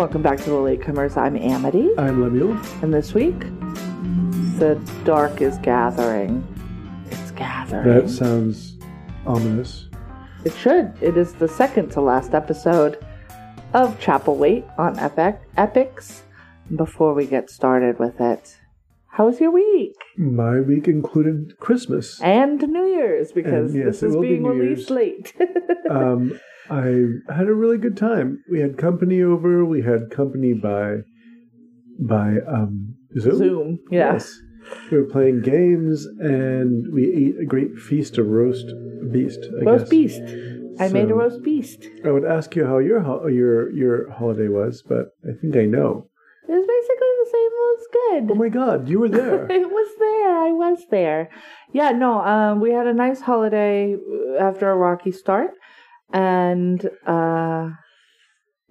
welcome back to the Latecomers. I'm Amity, I'm Lemuel. and this week, the dark is gathering. It's gathering. That sounds ominous. It should. It is the second to last episode of Chapelwaite on Epic EPIX. Before we get started with it, how was your week? My week included Christmas. And New Year's, because And yes, this is be being New released late. Um, I had a really good time. We had company over. We had company by by um, Zoom. Zoom, yeah. Yes. We were playing games and we ate a great feast of roast beast. I Roast guess. beast. I made a roast beast. I would ask you how your ho- your your holiday was, but I think I know. It was basically the same. It was good. Oh my God, you were there. it was there. I was there. Yeah, no, um, we had a nice holiday after a rocky start. And uh,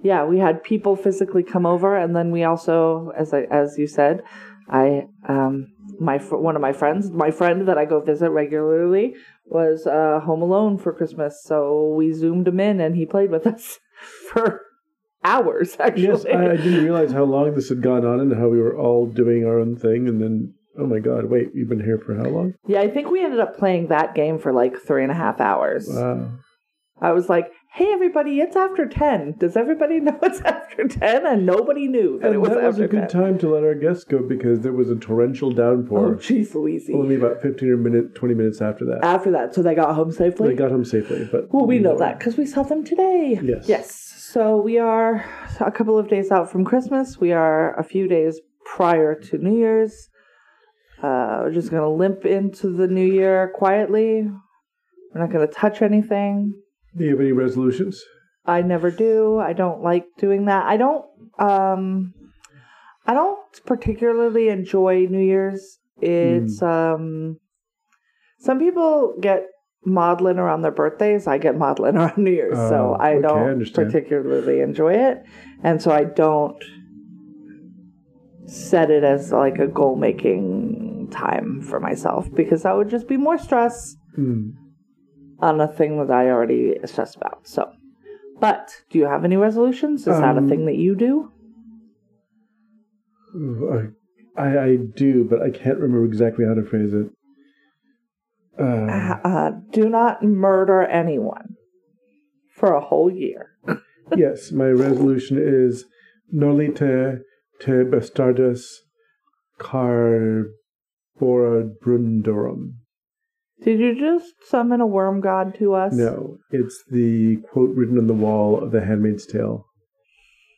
yeah, we had people physically come over. And then we also, as I, as you said, I, um, my fr- one of my friends, my friend that I go visit regularly, was uh, home alone for Christmas. So we zoomed him in and he played with us for hours, actually. Yes, I, I didn't realize how long this had gone on and how we were all doing our own thing. And then, oh my God, wait, you've been here for how long? Yeah, I think we ended up playing that game for like three and a half hours. Wow. I was like, "Hey, everybody, it's after ten. Does everybody know it's after 10? And nobody knew that And it was that was a good 10. time to let our guests go because there was a torrential downpour. Oh, jeez, Louise. Only about 15 or minute, 20 minutes after that. After that, so they got home safely. they got home safely. But well, we know that because we saw them today. Yes. Yes. So we are a couple of days out from Christmas. We are a few days prior to New Year's. Uh, we're just gonna limp into the new year quietly. We're not gonna touch anything. Do you have any resolutions? I never do. I don't like doing that. I don't um I don't particularly enjoy New Year's. It's um some people get maudlin around their birthdays. I get maudlin around New Year's. so Oh, I okay, don't understand. particularly enjoy it. And so I don't set it as like a goal making time for myself because that would just be more stress Hmm. On a thing that I already stressed about. So, but do you have any resolutions? Is that a Um, thing that you do? I, I, I do, but I can't remember exactly how to phrase it. Uh, Uh, do not murder anyone for a whole year. yes, my resolution is Nolite te bastardes carborundum. Did you just summon a worm god to us? No, it's the quote written on the wall of The Handmaid's Tale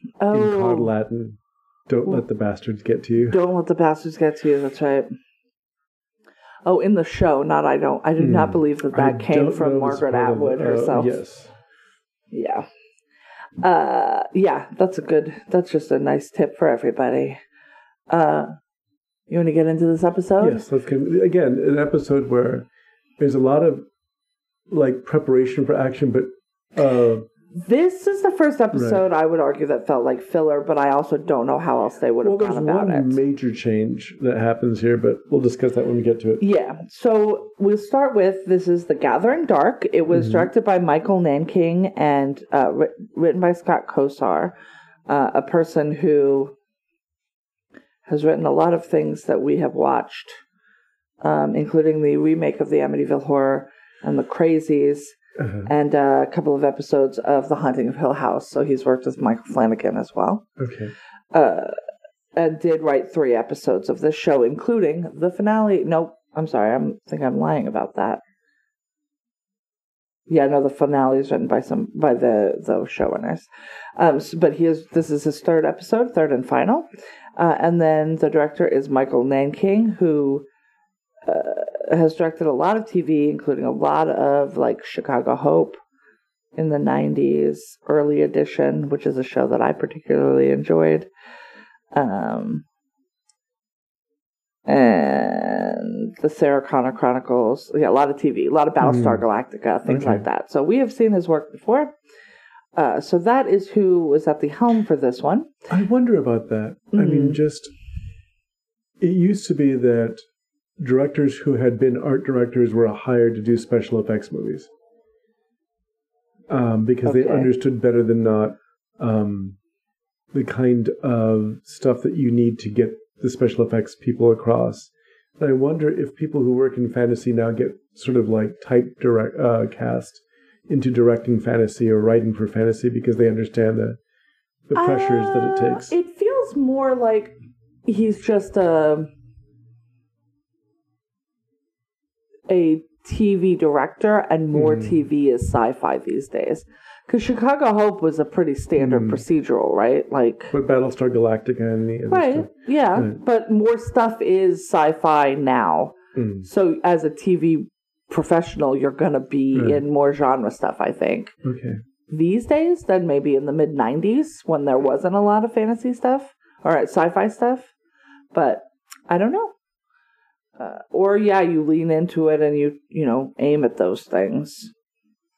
in Cod Oh, Latin. Don't let the bastards get to you. don't let the bastards get to you. That's right. Oh, in the show, not I don't. I do not Hmm. believe that I that came from Margaret of- Atwood uh, herself. yes. Yeah. Uh yeah, that's a good that's just a nice tip for everybody. Uh you want to get into this episode? Yes, let's get, again an episode where there's a lot of like preparation for action, but uh, This is the first episode I would argue that felt like filler, but I also don't know how else they would have well, there's gone about one it. major change that happens here, but we'll discuss that when we get to it. Yeah. So we'll start with this is The Gathering Dark. It was Mhm. directed by Michael Nankin and uh, writ- written by Scott Kosar, uh, a person who has written a lot of things that we have watched, um, including the remake of the Amityville Horror and The Crazies, Uh-huh. and uh, a couple of episodes of The Haunting of Hill House. So he's worked with Michael Flanagan as well Okay. uh, and did write three episodes of this show, including the finale. Nope, I'm sorry. I'm think I'm lying about that. Yeah, no, the finale is written by some by the the showrunners. Um, s- but he is this is his third episode, third and final. Uh, and then the director is Michael Nanking, who uh, has directed a lot of TV, including a lot of like Chicago Hope in the 90s, Early Edition, which is a show that I particularly enjoyed. Um, and the Sarah Connor Chronicles. Yeah, a lot of TV, a lot of Battlestar Hmm. Galactica, things Okay. like that. So we have seen his work before. Uh, so that is who was at the helm for this one. I wonder about that. I mean, Mhm. just it used to be that directors who had been art directors were hired to do special effects movies um, because they understood better than not um, the kind of stuff that you need to get the special effects people across. And I wonder if people who work in fantasy now get sort of like type direct uh, cast into directing fantasy or writing for fantasy because they understand the the pressures that it Uh, takes. It feels more like he's just a a TV director, and more Mhm. TV is sci-fi these days. Because Chicago Hope was a pretty standard Mhm. procedural, right? Like, but Battlestar Galactica and the right? stuff. Yeah, Right. but more stuff is sci-fi now. Mm, So, as a TV professional, you're gonna be Right. in more genre stuff. I think okay. these days than maybe in the mid 90s when there wasn't a lot of fantasy stuff or sci-fi stuff but i don't know uh, or yeah you lean into it and you you know aim at those things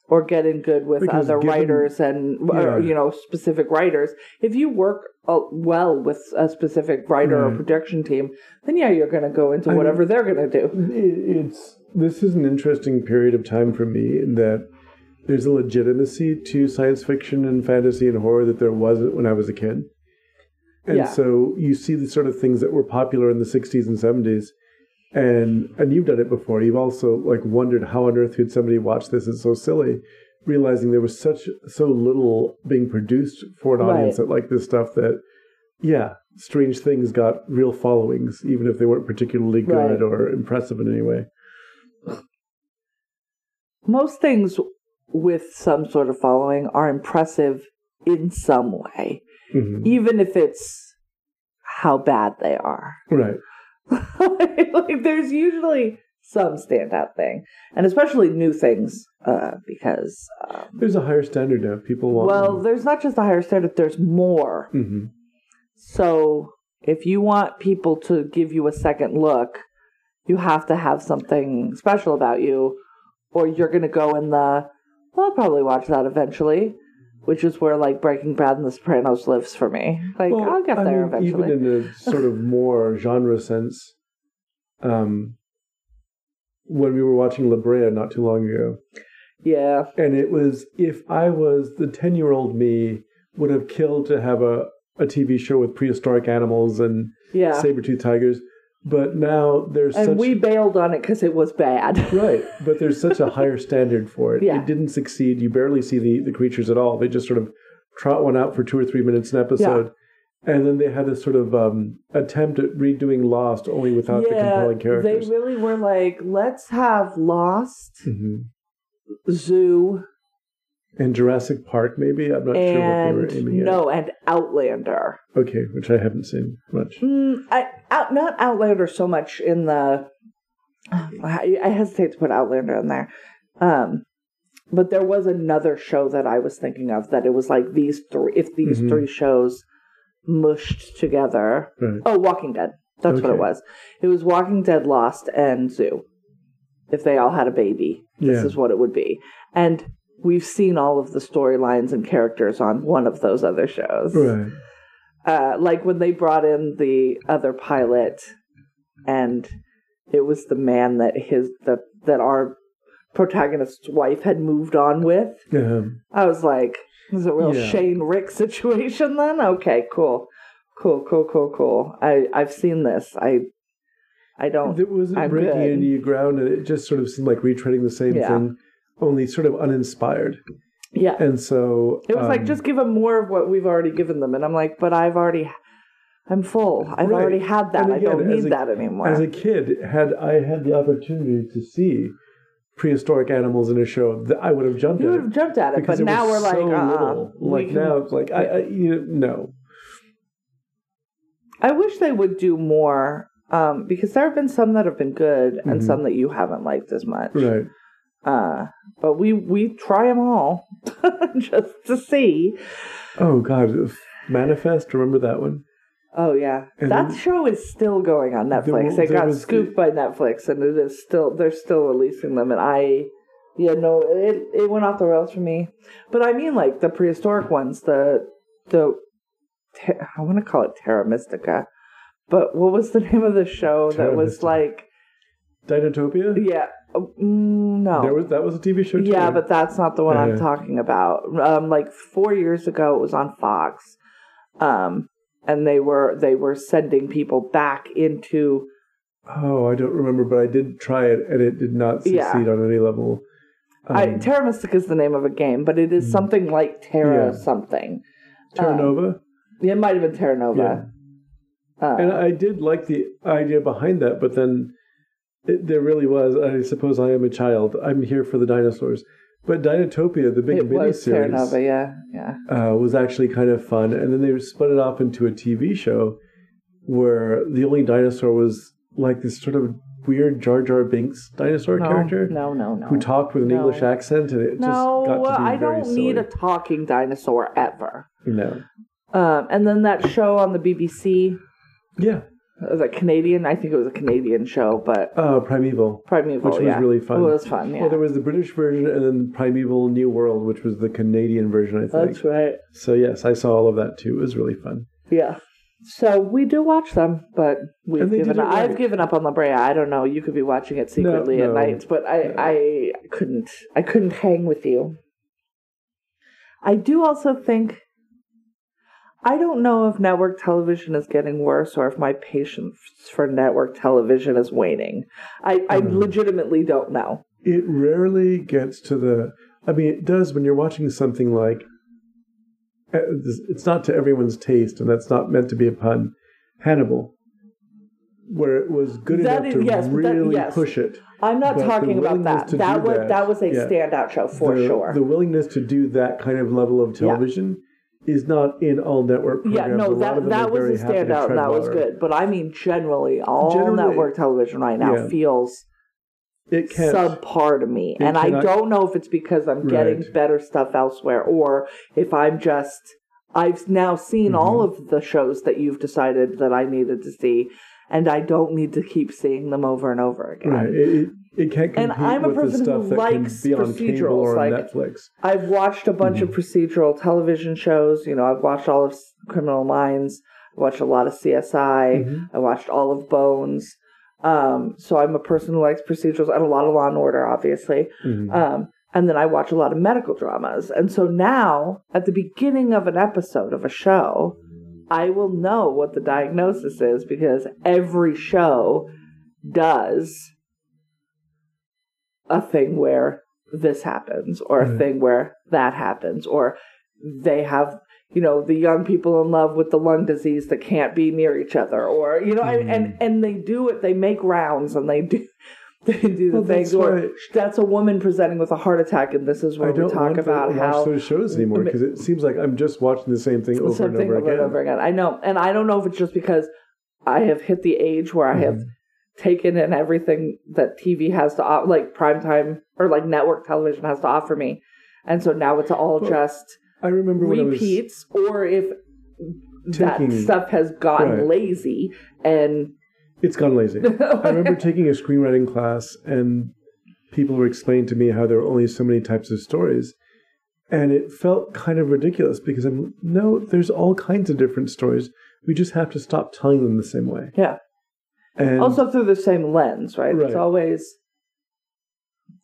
or get in good with Because other given- writers and Yeah. or, you know specific writers if you work uh, well with a specific writer or Right. production team then yeah you're going to go into I mean- whatever they're going to do it's this is an interesting period of time for me in that there's a legitimacy to science fiction and fantasy and horror that there wasn't when I was a kid. And Yeah. so you see the sort of things that were popular in the 60s and 70s and and you've done it before. You've also like wondered how on earth could somebody watch this? It's so silly, realizing there was such so little being produced for an audience Right. that like this stuff that yeah, strange things got real followings, even if they weren't particularly good Right. or impressive in any way. most things with some sort of following are impressive in some way, hmm even if it's how bad they are. Right. like, there's usually some standout thing, and especially new things, uh, because um, There's a higher standard now. People want. well, there's not just a higher standard; there's more. hmm So if you want people to give you a second look, you have to have something special about you, or you're going to go in the, well, I'll probably watch that eventually, which is where like Breaking Bad and The Sopranos lives for me. Like, Well, I'll get I there mean, eventually. Even in a sort of more genre sense, um, when we were watching La Brea not too long ago, yeah. and it was if I was the ten year old me would have killed to have a, a TV show with prehistoric animals and Yeah. saber tooth tigers, but now there's and such we bailed on it because it was bad. right, but there's such a higher standard for it. Yeah. It didn't succeed. You barely see the the creatures at all. They just sort of trot one out for two or three minutes an episode. And then they had this sort of um, attempt at redoing Lost, only without the compelling characters. they really were like, let's have Lost, hmm Zoo, And Jurassic Park, maybe I'm not sure what they were and aiming at. no, and Outlander. Okay, which I haven't seen much. Mm, I out not Outlander so much in the. I, I hesitate to put Outlander in there, um, but there was another show that I was thinking of that it was like these three. If these Mhm. three shows mushed together, Right. oh, Walking Dead. That's what it was. It was Walking Dead, Lost, and Zoo. If they all had a baby, this Yeah. is what it would be. And we've seen all of the storylines and characters on one of those other shows Right. uh, like when they brought in the other pilot, and it was the man that his that that our protagonist's wife had moved on with. Um, I was like, "Is it a real Yeah. Shane Rick situation?" Then okay, cool, cool, cool, cool, cool. I I've seen this. I I don't. it wasn't I'm breaking good. any ground, and it just sort of seemed like retreading the same Yeah. thing, only sort of uninspired. Yeah, And so it was like um, just give them more of what we've already given them, and I'm like, but I've already. I'm full. I've Right. already had that. And I don't need a- that anymore. As a kid, had I had the opportunity to see prehistoric animals in a show, I would have jumped you would have jumped at it, but it now we're like, so uh, like now it's like I, I you know, no. I wish they would do more um, because there have been some that have been good and Mhm. some that you haven't liked as much. Right. Uh, but we we try them all just to see. Oh God, Manifest. Remember that one? Oh yeah, And that then- show is still going on Netflix. There- it got was the- scooped by Netflix, and it is still they're still releasing them. And I, yeah, no, it it went off the rails for me. But I mean, like the prehistoric ones, the the I want to call it Terra Mystica. But what was the name of the show Terra that was Mystica. like? Dinotopia. Yeah, no, There was that was a TV show too. yeah, but that's not the one I'm talking about. Um, like four years ago, it was on Fox. um, and they were they were sending people back into Oh, I don't remember, but I did try it and it did not succeed Yeah. on any level. I, Um, Terra Mystica is the name of a game, but it is something like Terra Yeah. something. Terra um, Nova. It might have been Terra Nova. Uh, And I did like the idea behind that, but then it, there really was. I suppose I am a child. I'm here for the dinosaurs. But Dinotopia, the big it Terra miniseries, yeah, yeah. uh, was actually kind of fun. And then they split it off into a TV show where the only dinosaur was like this sort of weird Jar Jar Binks dinosaur No, character no, no, no. who talked with an No. English accent, and it just got to be I very don't need a talking dinosaur ever. no. Um, and then that show on the BBC, Yeah, uh, a Canadian, I think it was a Canadian show, but uh, Primeval. Primeval, Which was yeah. really fun. It was fun, yeah. Well, there was the British version and then Primeval New World, which was the Canadian version, I think. That's right. So yes, I saw all of that too. It was really fun. Yeah. So we do watch them, but we've given it up. I've given up on La Brea. I don't know. You could be watching it secretly no. at night, but I, I couldn't. I couldn't hang with you. I do also think. I don't know if network television is getting worse or if my patience for network television is waning. I, I Hmm. legitimately don't know. It rarely gets to the. I mean, it does when you're watching something like. uh, It's not to everyone's taste, and that's not meant to be a pun. Hannibal, where it was good That enough is- to yes, but that- really yes. push it. I'm not But talking about that. That was that, that was a yeah. standout show for the, sure. The willingness to do that kind of level of television is not in all network programs. Yeah, no, that that was a standout, that was good. But I mean, generally, all Generally- network television right now Yeah. feels It can't. subpar to me, and I don't know if it's because I'm getting Right. better stuff elsewhere, or if I'm just I've now seen all Mm-hmm. of the shows that you've decided that I needed to see, and I don't need to keep seeing them over and over again. Right. It, it, can't compete And I'm a with the person who stuff that likes can be on cable or like- Netflix. I've watched a bunch of procedural television shows. You know, I've watched all of Criminal Minds. I watched a lot of CSI. I watched all of Bones. Um, so I'm a person who likes procedurals and a lot of Law and Order, obviously. Mhm. Um, and then I watch a lot of medical dramas. And so now, at the beginning of an episode of a show, I will know what the diagnosis is because every show does a thing where this happens or a Right. thing where that happens or they have you know the young people in love with the lung disease that can't be near each other or you know and, and mm-hmm. and they do it they make rounds and they do they do the Well, things that's that's a woman presenting with a heart attack and this is where I we talk about to how watch those shows anymore because it seems like I'm just watching the same thing over and over over again. and over again. I know, and I don't know if it's just because I have hit the age where I have Mm-hmm. taken in everything that TV has to offer, like primetime or like network television has to offer me, and so now it's all Well, just I remember when I repeats, or if that stuff has gotten Right. lazy and It's gone lazy. I remember taking a screenwriting class and people were explaining to me how there are only so many types of stories. And it felt kind of ridiculous because I'm no, there's all kinds of different stories. We just have to stop telling them the same way. yeah, And also through the same lens, right? Right. It's always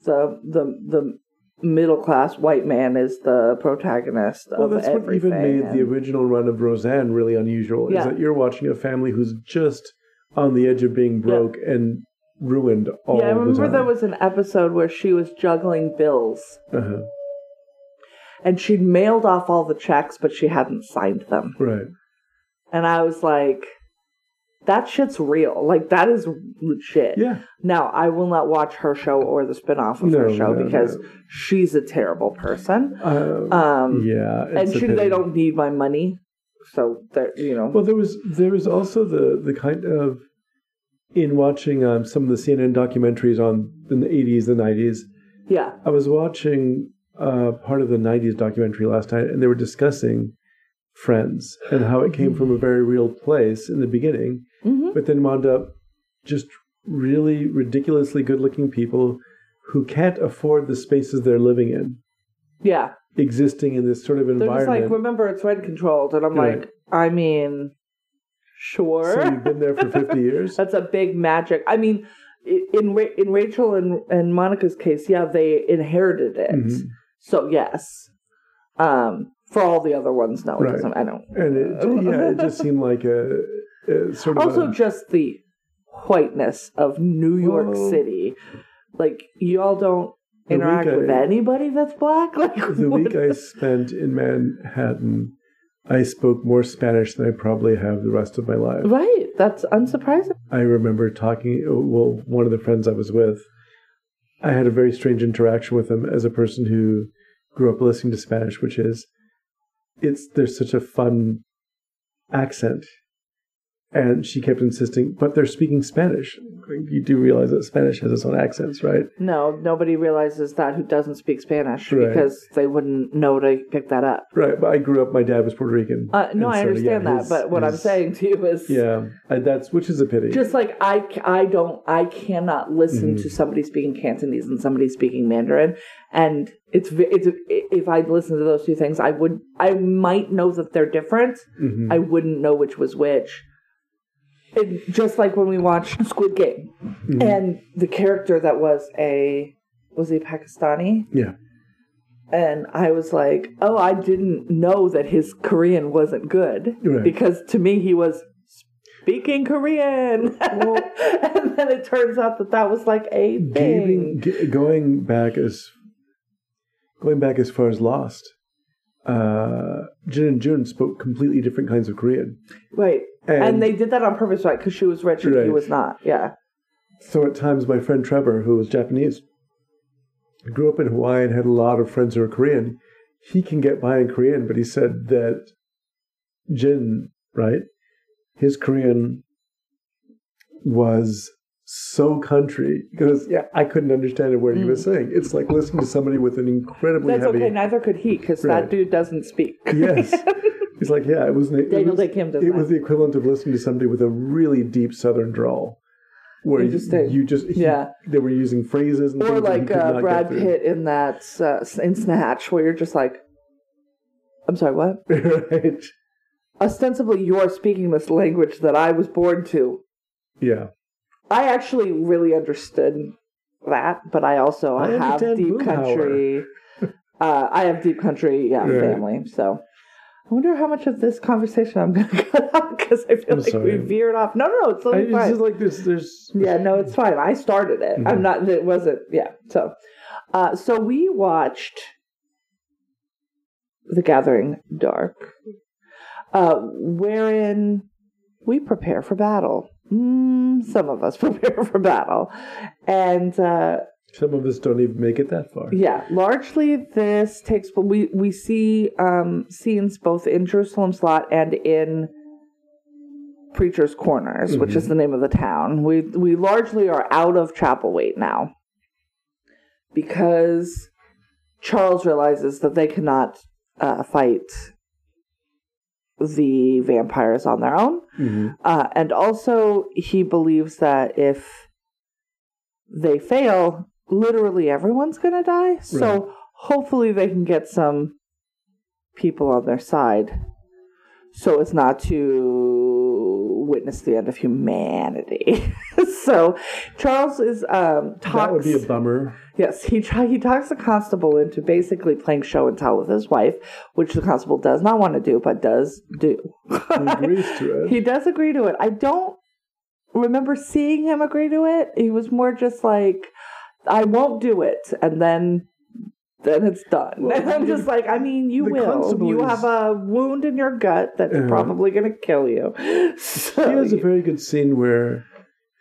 the the the middle class white man is the protagonist well, that's what even made the original run of Roseanne really unusual. Yeah. Is that you're watching a family who's just on the edge of being broke and ruined all yeah, I the remember time. there was an episode where she was juggling bills uh-huh. and she'd mailed off all the checks, but she hadn't signed them. right. And I was like, that shit's real. Like, that is legit. Yeah. Now, I will not watch her show or the spinoff of No, her show no, because no. she's a terrible person. Um, Um, yeah, and she, they don't need my money. So, they're, you know. Well, there was there was also the the kind of in watching um, some of the CNN documentaries on in the 80s, the 90s. yeah. I was watching uh, part of the 90s documentary last night, and they were discussing Friends and how it came from a very real place in the beginning, hmm but then wound up just really ridiculously good-looking people who can't afford the spaces they're living in, Yeah. existing in this sort of They're just environment. like, remember, it's rent controlled. And I'm Right. like, I mean, sure. so you've been there for 50 years. That's a big magic. I mean, in in Rachel and and Monica's case, yeah, they inherited it. Mhm. So yes, um, For all the other ones, no, it Right. doesn't. I don't. and it yeah, it just seemed like a, a sort of Also, a, just the whiteness of New York Well- City. Like y'all don't interact week I- with anybody that's black. Like the week I spent in Manhattan, I spoke more Spanish than I probably have the rest of my life. right? That's unsurprising. I remember talking. Well, one of the friends I was with, I had a very strange interaction with him as a person who grew up listening to Spanish, which is, it's there's such a fun accent, and she kept insisting, but they're speaking Spanish. You do realize that Spanish has its own accents, right? No, nobody realizes that who doesn't speak Spanish Right. because they wouldn't know to pick that up. Right. But I grew up. My dad was Puerto Rican. Uh, no, I so, understand yeah, that, his- but what I'm saying to you is, Yeah, I, that's which is a pity. just like I, I don't, I cannot listen Mhm. to somebody speaking Cantonese and somebody speaking Mandarin, and it's it's if I listen to those two things, I would, I might know that they're different. Mhm. I wouldn't know which was which. It, just like when we watched Squid Game, Mhm. and the character that was a was he Pakistani? yeah. And I was like, oh, I didn't know that his Korean wasn't good Right. because to me he was speaking Korean, Well- and then it turns out that that was like a thing. Going back as going back as far as Lost, uh, Jin and Jun spoke completely different kinds of Korean, right? And, And, they did that on purpose, right? Because she was rich and he was not. Yeah. so at times my friend Trevor, who was Japanese, grew up in Hawaii and had a lot of friends who were Korean. He can get by in Korean, but he said that Jin, right, his Korean was so country because Yeah. I couldn't understand a word he was mm. saying. It's like listening to somebody with an incredibly That's heavy. okay. Neither could he because Right. that dude doesn't speak. Yes. He's like, yeah, it was. It Daniel Dae Kim does It that. was the equivalent of listening to somebody with a really deep Southern drawl, where you, Interesting. you just he- Yeah. they were using phrases and or things that he like could uh, not Brad get through. Pitt in that uh, in Snatch, where you're just like, I'm sorry, what? right? Ostensibly, you're speaking this language that I was born to. Yeah. I actually really understood that, but I also I have understand deep Boomhauer. country. uh, I have deep country, yeah, Right. family. So I wonder how much of this conversation I'm going to cut out because I feel I'm like we veered off. No, no, no, it's I, totally it's fine. just like there's there's Yeah, no, it's fine. I started it. I'm Mhm. not. It wasn't. Yeah. So, uh, so we watched The Gathering Dark, uh, wherein we prepare for battle. Mm, some of us prepare for battle, and uh, some of us don't even make it that far. yeah, largely this takes. We we see um, scenes both in Jerusalem's Lot and in Preacher's Corners, which is the name of the town. We we largely are out of Chapelwaite now because Charles realizes that they cannot uh, fight the vampires on their own. hmm Uh, and also, he believes that if they fail, literally everyone's going to die. So hopefully, they can get some people on their side so as not to witness the end of humanity. so Charles is um talks That would be a bummer. Yes, he try, he talks the constable into basically playing show and tell with his wife, which the constable does not want to do, but does do. He agrees to it. He does agree to it. I don't remember seeing him agree to it. He was more just like, "I won't do it," and then then it's done. Well, and I'm just like, I mean, you will. You is- have a wound in your gut that's Uh-huh. probably going to kill you. So, He has a very good scene where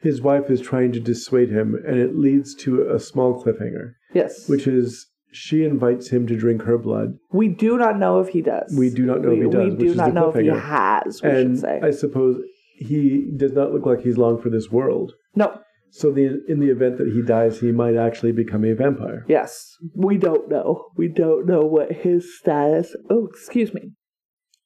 his wife is trying to dissuade him, and it leads to a small cliffhanger, yes, which is she invites him to drink her blood, we do not know if he does. We do not know if he does, We do not know if he has. We and should say I suppose he does not look like he's long for this world. no. So the in the event that he dies, he might actually become a vampire. Yes, we don't know. We don't know what his status. Oh, excuse me.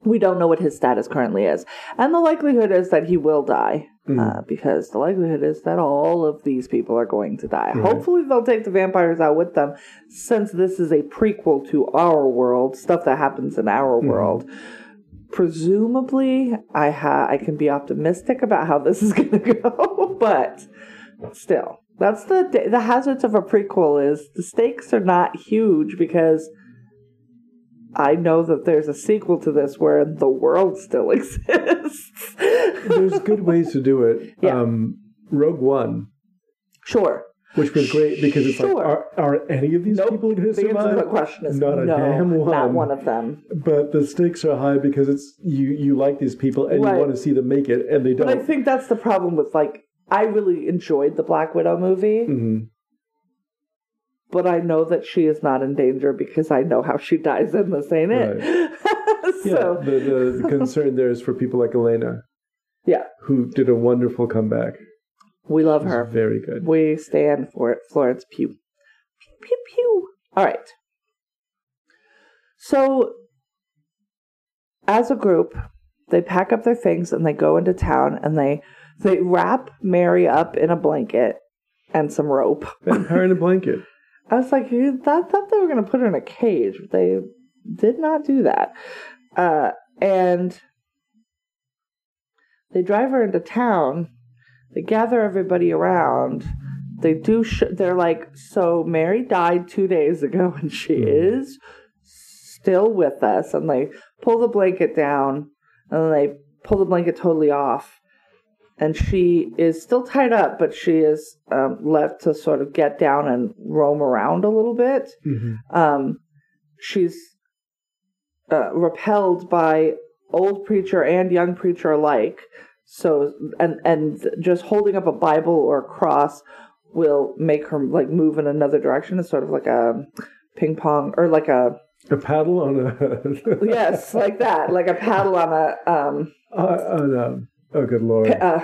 We don't know what his status currently is, and the likelihood is that he will die. Mm. Uh, because the likelihood is that all of these people are going to die. Right. Hopefully, they'll take the vampires out with them, since this is a prequel to our world, stuff that happens in our Mm-hmm. world. Presumably, I ha- I can be optimistic about how this is going to go, but still, that's the the hazards of a prequel is the stakes are not huge because I know that there's a sequel to this where the world still exists. There's good ways to do it. Yeah. Um, Rogue One, sure. which was great because it's Sure. like, are, are any of these Nope. people going to survive? The answer to the question is Not a damn one. not one of them. But the stakes are high because it's you. You like these people and Right. you want to see them make it, and they don't. But I think that's the problem with like I really enjoyed the Black Widow movie, Mhm. but I know that she is not in danger because I know how she dies in this ain't it. Yeah, so the, the, the concern there is for people like Elena, yeah, who did a wonderful comeback. we love was her. Very good. We stand for it, Florence Pugh. Pew pew pew. All right. So, as a group, they pack up their things and they go into town and they they wrap Mary up in a blanket and some rope. Vampire in a blanket. I was like, I thought they were going to put her in a cage. but They did not do that. Uh, and they drive her into town. They gather everybody around. They do. Sh- they're like, so Mary died two days ago, and she Mhm. is still with us. And they pull the blanket down, and then they pull the blanket totally off. And she is still tied up, but she is um, left to sort of get down and roam around a little bit Mhm. um, she's uh, repelled by old preacher and young preacher alike. So and and just holding up a Bible or a cross will make her like move in another direction. It's sort of like a ping pong or like a A paddle on a. yes, like that, like a paddle on a um. Uh, on a oh, good lord. Uh,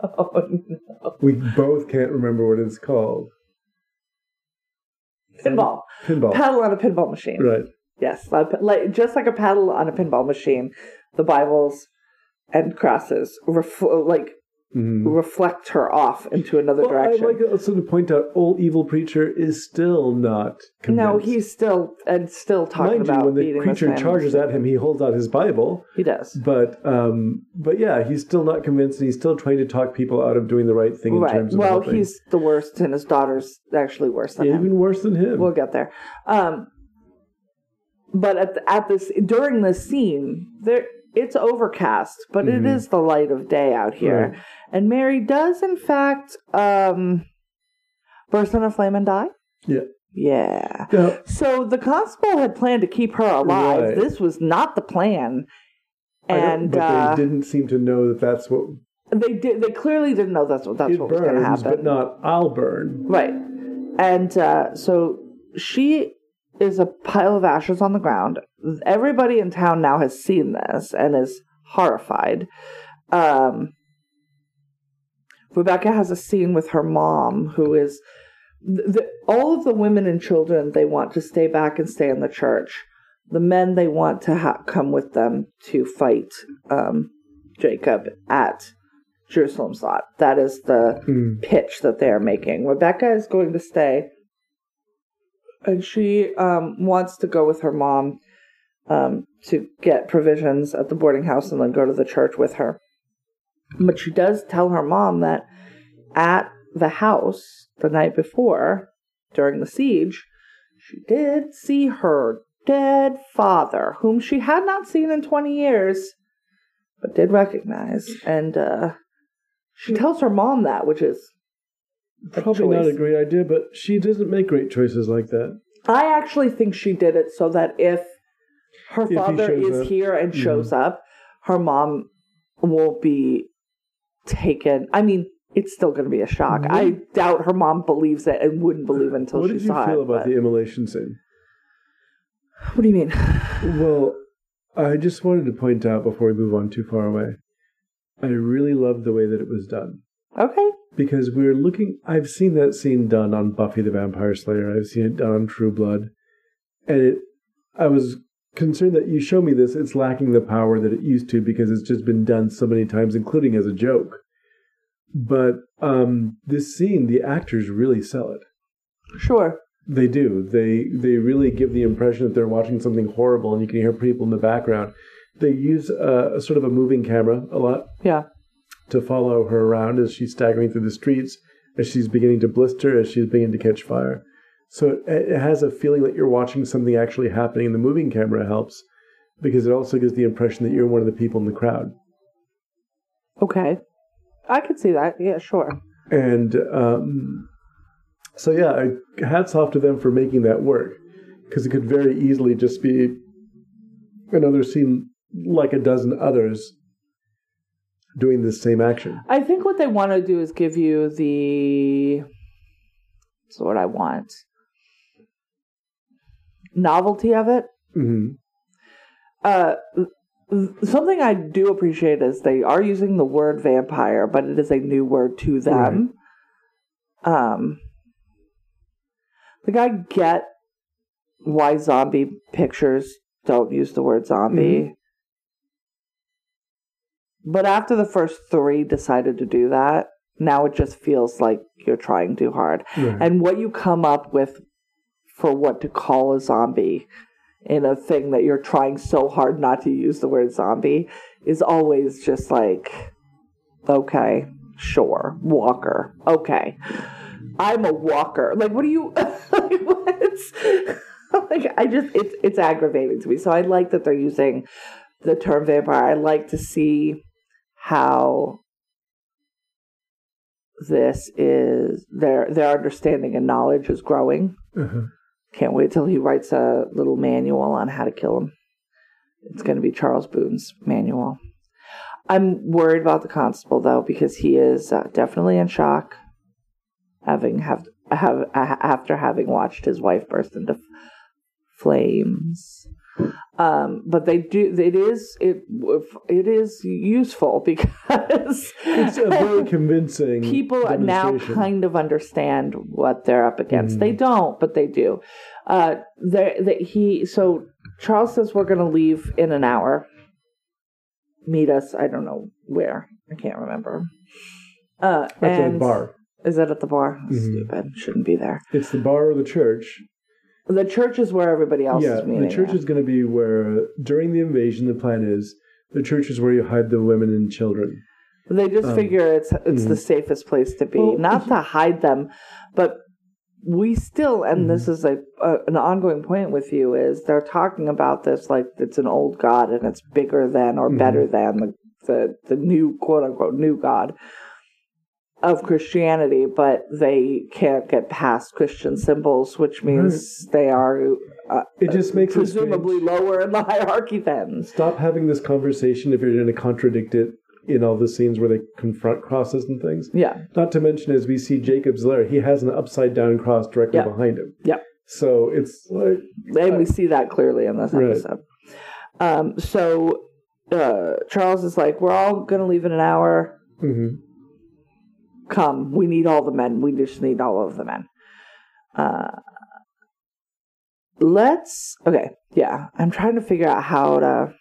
oh no, we both can't remember what it's called. pinball Pinball. paddle on a pinball machine. right. Yes, like, just like a paddle on a pinball machine, the Bibles and crosses ref- like Mhm. reflect her off into another direction. Well, I'd direction. like also to point out, old evil preacher is still not convinced. no, he's still and still talking Mind you, when the creature charges at him, he holds out his Bible. He does. But um, but yeah, he's still not convinced, and he's still trying to talk people out of doing the right thing in Right. terms of Well, helping. he's the worst, and his daughter's actually worse than Yeah, him. even worse than him. We'll get there. Um, but at the, at this during this scene, there it's overcast, but it Mhm. is the light of day out here, Right. and Mary does in fact um, burst in a flame and die. yeah. Yeah. Now, So the constable had planned to keep her alive. Right. This was not the plan, and but uh, they didn't seem to know that that's what they did. They clearly didn't know that's what that's it what was going to happen. but not I'll burn. Right. And uh, so she is a pile of ashes on the ground. Everybody in town now has seen this and is horrified. Um, Rebecca has a scene with her mom, who is the, all of the women and children they want to stay back and stay in the church. The men they want to ha- come with them to fight um, Jacob at Jerusalem's lot. That is the Hmm. pitch that they're making. Rebecca is going to stay, and she um, wants to go with her mom um, to get provisions at the boarding house and then go to the church with her. But she does tell her mom that at the house the night before, during the siege, she did see her dead father, whom she had not seen in 20 years, but did recognize. And uh, she tells her mom that, which is Probably not a great idea, but she doesn't make great choices like that. I actually think she did it so that if her he father shows is up. here and Mhm. shows up, her mom will be taken. I mean, it's still going to be a shock. What- I doubt her mom believes it and wouldn't believe until what she saw it. What did you feel it. about the immolation scene? What do you mean? Well, I just wanted to point out before we move on too far away, I really loved the way that it was done. Okay. Because we're looking I've seen that scene done on Buffy the Vampire Slayer. I've seen it done on True Blood. And it I was concerned that you show me this, it's lacking the power that it used to because it's just been done so many times, including as a joke. But um this scene, the actors really sell it. Sure. They do. They they really give the impression that they're watching something horrible and you can hear people in the background. They use a, a sort of a moving camera a lot Yeah. To follow her around as she's staggering through the streets, as she's beginning to blister, as she's beginning to catch fire. So it, it has a feeling that you're watching something actually happening. And the moving camera helps because it also gives the impression that you're one of the people in the crowd. Okay. I could see that. Yeah, sure. And um, so, yeah, I, hats off to them for making that work because it could very easily just be another scene like a dozen others doing the same action. I think what they want to do is give you the. That's what I want. Novelty of it. hmm Uh, something I do appreciate is they are using the word vampire, but it is a new word to them. Um, like I get why zombie pictures don't use the word zombie. But after the first three decided to do that, now it just feels like you're trying too hard. Right. And what you come up with for what to call a zombie in a thing that you're trying so hard not to use the word zombie is always just like, okay, sure, walker, okay. I'm a walker. Like, what do you? like, what? like, I just it's it's aggravating to me. So I like that they're using the term vampire. I like to see how this is their their understanding and knowledge is growing. Uh-huh. Can't wait till he writes a little manual on how to kill him. It's going to be Charles Boone's manual. I'm worried about the constable though because he is uh, definitely in shock, having have have after having watched his wife burst into flames. Um, but they do. It is it it is useful because It's a very convincing. people now kind of understand what they're up against. Mhm. They don't, but they do. Uh, they he so Charles says we're going to leave in an hour. Meet us. I don't know where. I can't remember. Uh, At the and bar. Is that at the bar? Mhm. Stupid. Shouldn't be there. It's the bar or the church. The church is where everybody else yeah, is meeting. the church at. is going to be where during the invasion. The plan is the church is where you hide the women and children. They just Um, figure it's it's the mhm. safest place to be, Well, not to hide them, but we still, and Mm-hmm. this is a, a an ongoing point with you, is they're talking about this like it's an old god and it's bigger than or Mhm. better than the, the the new quote unquote new god of Christianity, but they can't get past Christian symbols, which means they are uh, It just makes presumably lower in the hierarchy. Then, Stop having this conversation if you're going to contradict it in all the scenes where they confront crosses and things. yeah, Not to mention, as we see Jacob's lair, he has an upside down cross directly Yeah. behind him. yeah. So it's like and we see that clearly in this Right. episode. Um, so uh, Charles is like, "We're all gonna leave in an hour. mhm. Come, we need all the men. We just need all of the men." Uh, let's. Okay, yeah. I'm trying to figure out how to.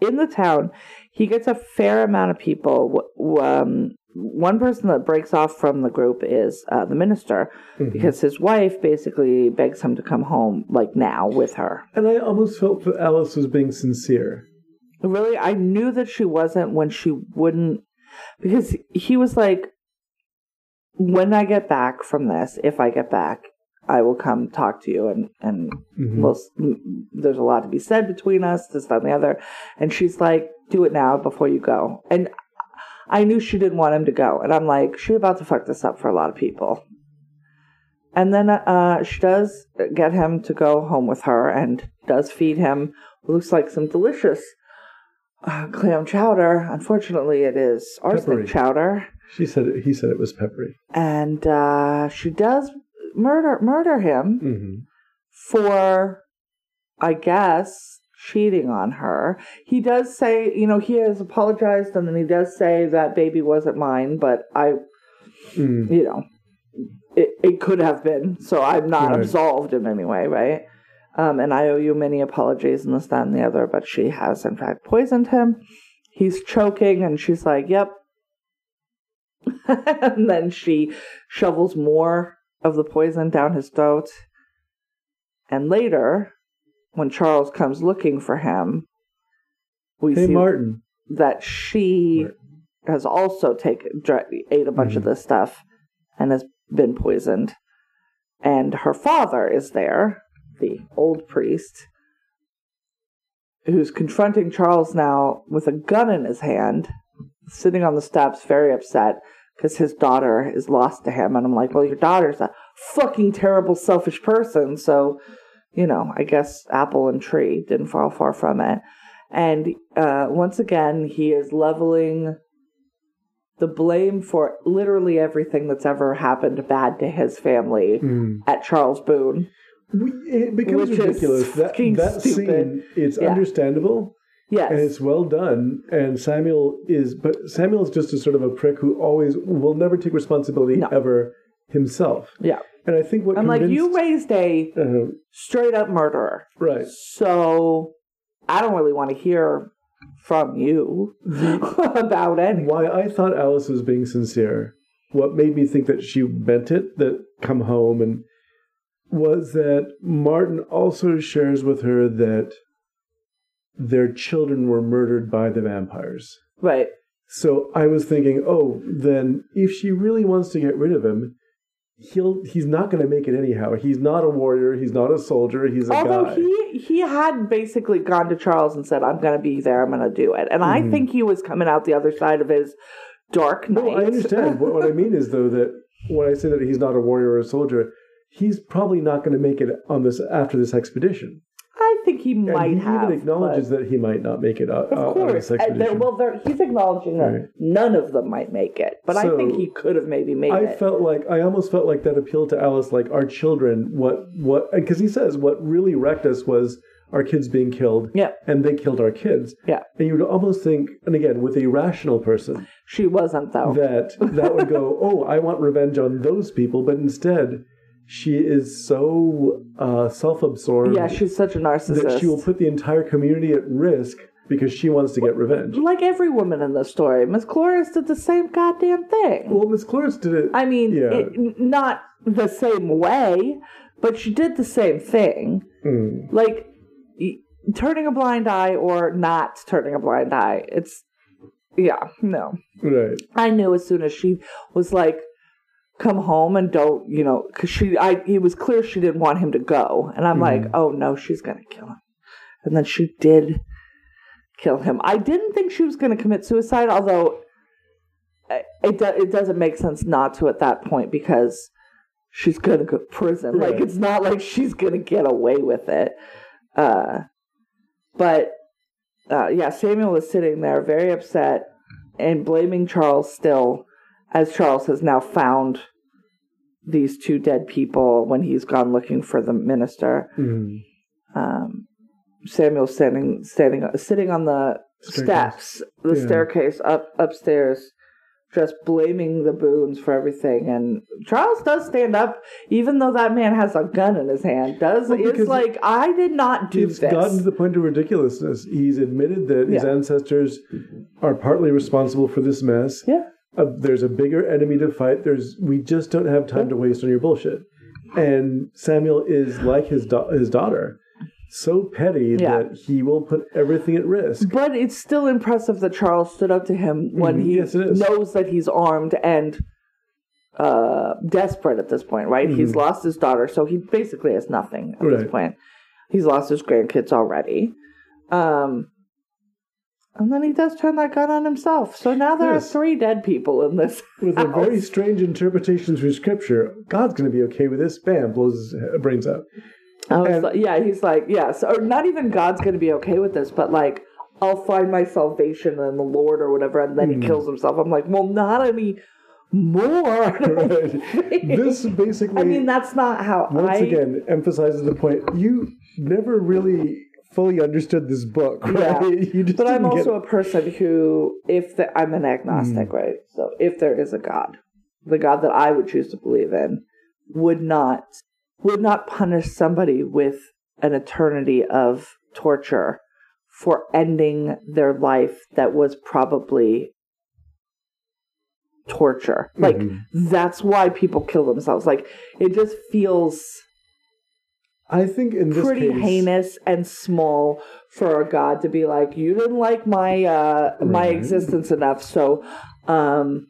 In the town, he gets a fair amount of people. Um, one person that breaks off from the group is uh, the minister, Mhm. because his wife basically begs him to come home like now with her. And I almost felt that Alice was being sincere. Really, I knew that she wasn't when she wouldn't, because he was like, "When I get back from this, if I get back, I will come talk to you, and and Mhm. we'll, there's a lot to be said between us, this, that, and the other." And she's like, "Do it now before you go." And I knew she didn't want him to go, and I'm like, "She's about to fuck this up for a lot of people." And then uh, she does get him to go home with her, and does feed him. Looks like some delicious uh, clam chowder. Unfortunately, it is arsenic Peppery. chowder, She said it, he said it was peppery. and uh, she does murder murder him hmm for, I guess, cheating on her. He does say, you know, he has apologized, and then he does say that baby wasn't mine, but I, Mm. you know, it it could have been. So I'm not Right. absolved in any way, right? Um, and I owe you many apologies and this, that, and the other, but she has in fact poisoned him. He's choking, and she's like, "Yep." and then she shovels more of the poison down his throat. And later, when Charles comes looking for him, we Hey, see Martin. that she Right. has also taken ate a bunch of Mhm. this stuff and has been poisoned. And her father is there, the old priest, who's confronting Charles now with a gun in his hand, sitting on the steps, very upset because his daughter is lost to him. And I'm like, well, your daughter's a fucking terrible, selfish person. So, you know, I guess apple and tree didn't fall far from it. And uh, once again, he is leveling the blame for literally everything that's ever happened bad to his family Mm. at Charles Boone. We, it becomes Which ridiculous. That, that stupid. scene, it's Yeah. understandable Yes. and it's well done. And Samuel is, but Samuel is just a sort of a prick who always will never take responsibility No. ever himself. yeah. And I think what I'm like, you raised a uh, straight up murderer. right. So I don't really want to hear from you about it. Why I thought Alice was being sincere, what made me think that she meant it, that come home, and was that Martin also shares with her that their children were murdered by the vampires. Right. So I was thinking, oh, then if she really wants to get rid of him, he'll he's not going to make it anyhow. He's not a warrior. He's not a soldier. He's a Although guy. he he had basically gone to Charles and said, "I'm going to be there. I'm going to do it," and I Mhm. think he was coming out the other side of his dark night. No, I understand. what, what I mean is though that when I say that he's not a warrior or a soldier, he's probably not going to make it on this after this expedition. I think he might and he have. even acknowledges that he might not make it uh, of on course. this And expedition. there- well, there, he's acknowledging that Right. none of them might make it, but I think he could have maybe made I it. felt like I almost felt like that appealed to Alice, like our children. What what? Because he says what really wrecked us was our kids being killed, yeah, and they killed our kids. yeah. And you would almost think, and again, with a rational person, She wasn't though. that that would go, oh, I want revenge on those people, but instead, she is so uh, self-absorbed yeah, she's such a narcissist. that she will put the entire community at risk because she wants to get revenge. like every woman in this story, Miss Cloris did the same goddamn thing. Well, Miss Cloris did it. I mean, Yeah. it, not the same way, but she did the same thing. Mm, Like turning a blind eye or not turning a blind eye. It's yeah, no. right. I knew as soon as she was like, "Come home and don't," you know, because she, I, it was clear she didn't want him to go, and I'm like, Mhm. "Oh no, she's gonna kill him," and then she did kill him. I didn't think she was gonna commit suicide, although it do, it doesn't make sense not to at that point because she's gonna go to prison. Like it's not like she's gonna get away with it. Uh, but uh, yeah, Samuel was sitting there very upset and blaming Charles still, as Charles has now found these two dead people when he's gone looking for the minister. Mm. Um, Samuel's standing, standing, sitting on the Staircase. steps, the Yeah. staircase up upstairs, just blaming the Boones for everything. And Charles does stand up, even though that man has a gun in his hand. Does Well, it's like I did not do It's this. gotten to the point of ridiculousness. He's admitted that his ancestors are partly responsible for this mess. yeah, Uh, there's a bigger enemy to fight. There's we just don't have time to waste on your bullshit. And Samuel is like his his daughter, so petty Yeah. that he will put everything at risk. but it's still impressive that Charles stood up to him when Mhm. he Yes, knows that he's armed and uh, desperate at this point. Right? He's Mhm. lost his daughter, so he basically has nothing at this point. He's lost his grandkids already. Um, and then he does turn that gun on himself. So now there Yes. are three dead people in this. With a very strange interpretation through scripture, God's going to be okay with this. Bam, blows his brains out. I was And- like, yeah, he's like, yes, or not even God's going to be okay with this, but like, I'll find my salvation in the Lord or whatever, and then Hmm. he kills himself. I'm like, well, not any more. Right. This basically, I mean, that's not how once I. again, emphasizes the point. You never really fully understood this book, right? Yeah. But I'm also a person who, if the, I'm an agnostic, Hmm. right? So if there is a God, the God that I would choose to believe in, would not would not punish somebody with an eternity of torture for ending their life that was probably torture. Like Mhm. that's why people kill themselves. Like it just feels I think in this pretty case, heinous and small for a god to be like you didn't like my uh my existence enough so um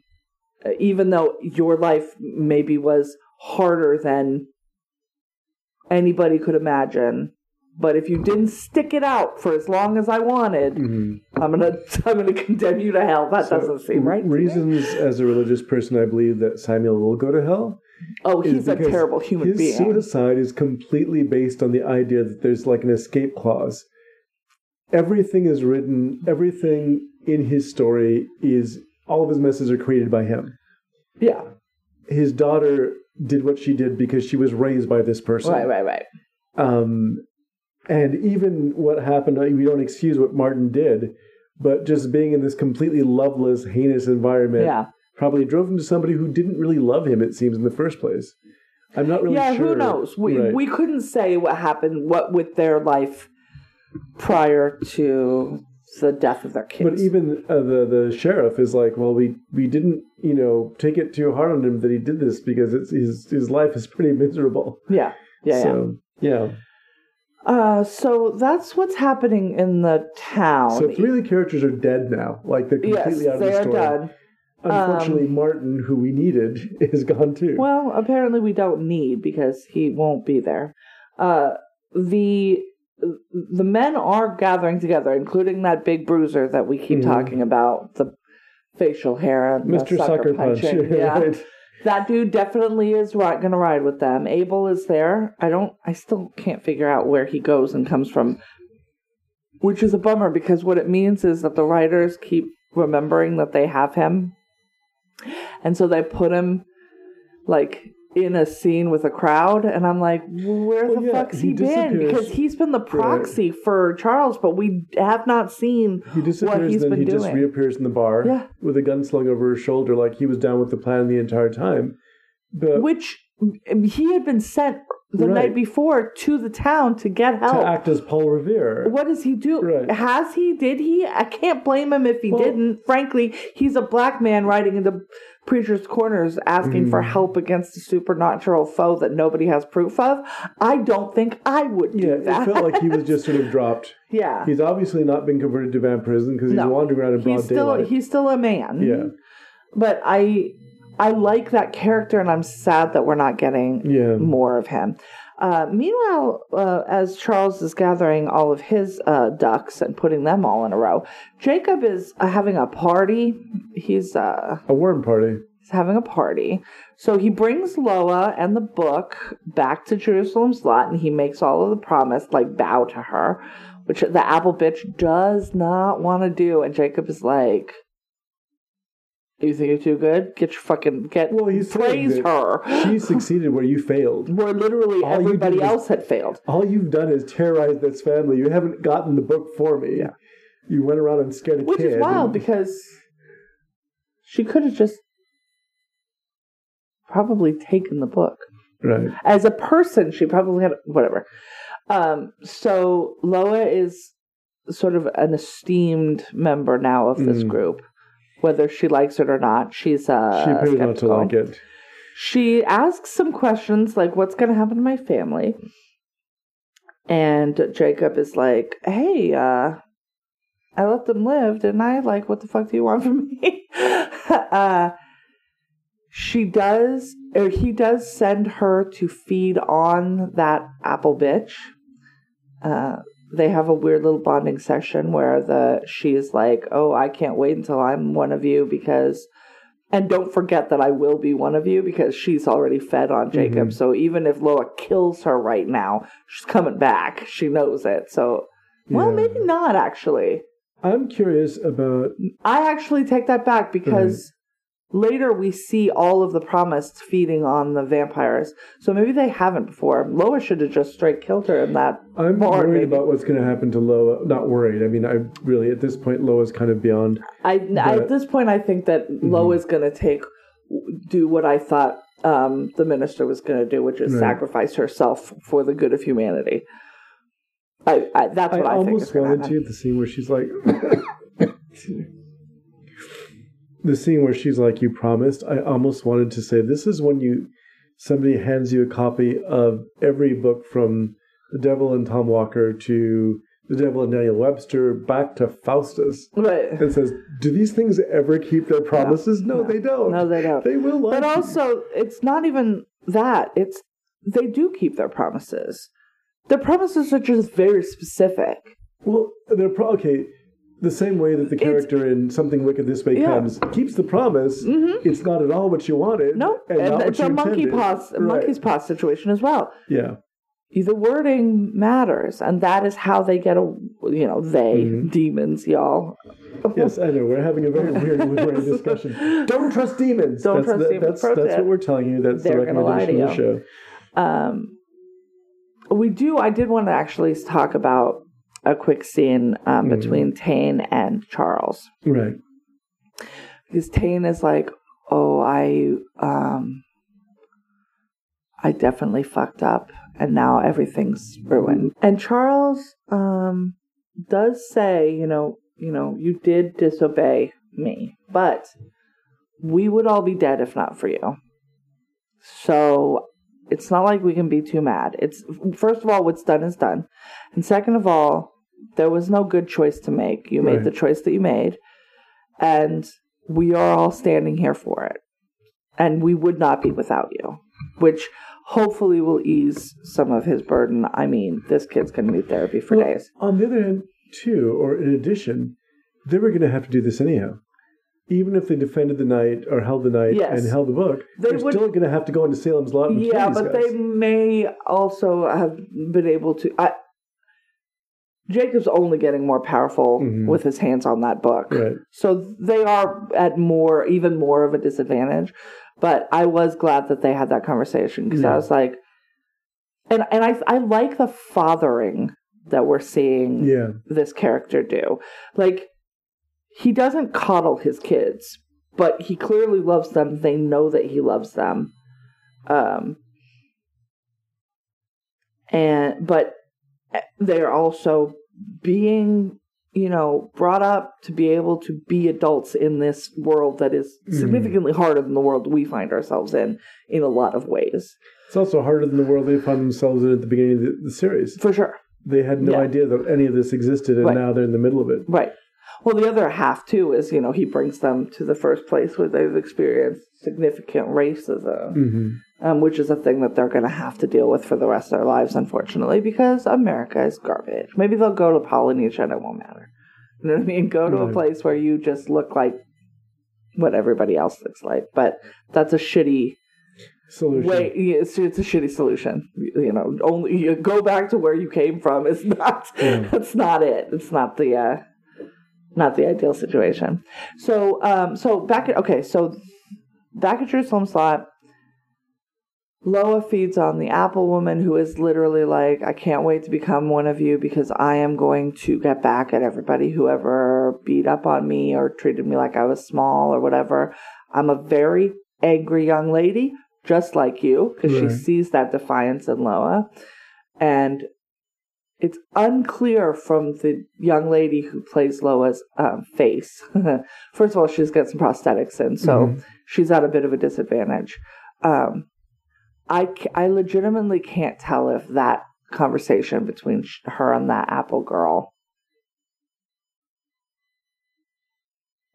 even though your life maybe was harder than anybody could imagine. But if you didn't stick it out for as long as I wanted, Mhm. I'm gonna I'm gonna condemn you to hell. That So, doesn't seem right. Reasons as a religious person, I believe that Samuel will go to hell. Oh, he's a terrible human his being. suicide is completely based on the idea that there's like an escape clause. Everything is written, everything in his story is all of his messes are created by him. Yeah. His daughter did what she did because she was raised by this person. Right, right, right. Um, and even what happened, we don't excuse what Martin did, but just being in this completely loveless, heinous environment Yeah. Probably drove him to somebody who didn't really love him, it seems, in the first place. I'm not really yeah, sure. who knows? We Right. we couldn't say what happened what with their life prior to the death of their kids. But even uh, the the sheriff is like, well, we we didn't, you know, take it too hard on him that he did this because it's his his life is pretty miserable. yeah. Yeah, yeah. so, yeah. Uh, so that's what's happening in the town. So three of the characters are dead now. Like they're yes, completely out of they the are story. Unfortunately, Um, Martin, who we needed, is gone too. Well, apparently we don't need because he won't be there. Uh, the the men are gathering together, including that big bruiser that we keep Mhm. talking about, the facial hair and the Mr. Sucker Punch. punching. Yeah, right. that dude definitely is right, gonna ride with them. Abel is there. I don't. I still can't figure out where he goes and comes from, which is a bummer because what it means is that the writers keep remembering that they have him, and so they put him like in a scene with a crowd, and I'm like, where Well, the yeah, fuck's he, he been? Because he's been the proxy for Charles, but we have not seen. What He disappears, he's then been he just reappears in the bar Yeah. with a gun slung over his shoulder, like he was down with the plan the entire time. But Which he had been sent the Right. night before to the town to get help. to act as Paul Revere, What does he do? Right. Has he? Did he? I can't blame him if he Well- didn't. Frankly, he's a black man riding into preachers' corners asking for Mm. help against a supernatural foe that nobody has proof of. I don't think I would do yeah, it felt like he was just sort of dropped. yeah, He's obviously not been converted to vampirism because he's No. wandering around in broad he's still daylight. he's still a man. yeah, but I I like that character, and I'm sad that we're not getting yeah. more of him. Uh, meanwhile, uh, as Charles is gathering all of his uh, ducks and putting them all in a row, Jacob is uh, having a party. He's uh, A worm party. he's having a party. So he brings Loa and the book back to Jerusalem's lot, and he makes all of the promise, like bow to her, which the apple bitch does not want to do. And Jacob is like. You think you're too good? Get your fucking get. Well, he's praise her. She succeeded where you failed. where literally All everybody else had failed. All you've done is terrorize this family. You haven't gotten the book for me. Yeah. You went around and scared a Which kid. is wild and- because she could have just probably taken the book. right. As a person, she probably had whatever. Um, so Loa is sort of an esteemed member now of this Mm. group, whether she likes it or not. She's uh, She appears not to like it. She asks some questions like, "What's going to happen to my family?" And Jacob is like, "Hey, uh, I let them live, didn't I? Like, what the fuck do you want from me?" uh, she does, or he does send her to feed on that apple bitch. Uh, they have a weird little bonding session where the she's like, "Oh, I can't wait until I'm one of you because." And don't forget that I will be one of you because she's already fed on Jacob. Mhm. So even if Loa kills her right now, she's coming back. She knows it. So, well, Yeah. maybe not actually. I'm curious about I actually take that back because later we see all of the promised feeding on the vampires. So maybe they haven't before. Loa should have just straight killed her in that. I'm Or worried maybe- about what's going to happen to Loa. Not worried. I mean, I really at this point Loa's kind of beyond. I at this point I think that Mm-hmm. Loa's going to take do what I thought um, the minister was going to do, which is Right. sacrifice herself for the good of humanity. I, I that's what I, think is almost to wanted to the scene where she's like, the scene where she's like, "You promised." I almost wanted to say, "This is when you somebody hands you a copy of every book from The Devil and Tom Walker to the devil and Daniel Webster back to Faustus Right. and says, "Do these things ever keep their promises? No, they don't. No, they don't. They will But to you." also, it's not even that. It's they do keep their promises. Their promises are just very specific. Well, they're pro- okay. The same way that the character in Something Wicked This Way Yeah. Comes keeps the promise, it's not at all what you wanted. No, and, and, it's a monkey paw, Right. monkey's paw situation as well. Yeah, The wording matters, and that is how they get a. You know, they Mm-hmm. demons, y'all. yes, I know. We're having a very weird literary discussion. Don't trust demons. Don't that's trust the, demons. That's, that's what we're telling you. That's the They're to recommendation of the show. Um, we do. I did want to actually talk about a quick scene um, Mm-hmm. between Tane and Charles. Right. because Tane is like, oh, I, um, I definitely fucked up, and now everything's ruined. And Charles, um, does say, you know, you know, you did disobey me, but we would all be dead if not for you. So it's not like we can be too mad. It's first of all, what's done is done, and second of all, there was no good choice to make. You made Right. the choice that you made, and we are all standing here for it. And we would not be without you, which hopefully will ease some of his burden. I mean, this kid's going to need therapy for Well, days. On the other hand, too, or in addition, they were going to have to do this anyhow. Even if they defended the night or held the night Yes. and held the book, They are still going to have to go into Salem's Lot and Yeah, but guys. they may also have been able to. I, Jacob's only getting more powerful Mhm. with his hands on that book. Right. So they are at more, even more of a disadvantage. But I was glad that they had that conversation because I was like, and and I I like the fathering that we're seeing Yeah. this character do. Like he doesn't coddle his kids, but he clearly loves them. They know that he loves them. Um and but they're also being you know brought up to be able to be adults in this world that is Mm. significantly harder than the world we find ourselves in in a lot of ways It's also harder than the world they found themselves in at the beginning of the, the series. for sure They had no Yeah. idea that any of this existed, and Right. now they're in the middle of it. Right. Well, the other half too is you know he brings them to the first place where they've experienced significant racism, hmm um, which is a thing that they're going to have to deal with for the rest of their lives, unfortunately, because America is garbage. Maybe they'll go to Polynesia and it won't matter. You know what I mean? Go to a place where you just look like what everybody else looks like, but that's a shitty Solution. yeah, It's, it's a shitty solution. You know, only you go back to where you came from. It's not. Yeah. That's not it. It's not the. Uh, not the ideal situation. So, um, so back at okay, so back at Jerusalem's Lot, Loa feeds on the apple woman who is literally like, I can't wait to become one of you because I am going to get back at everybody who ever beat up on me or treated me like I was small or whatever. I'm a very angry young lady, just like you, because she sees that defiance in Loa. And it's unclear from the young lady who plays Loa's um, face. First of all, she's got some prosthetics in, so Mhm. she's at a bit of a disadvantage. Um, I, I legitimately can't tell if that conversation between her and that Apple girl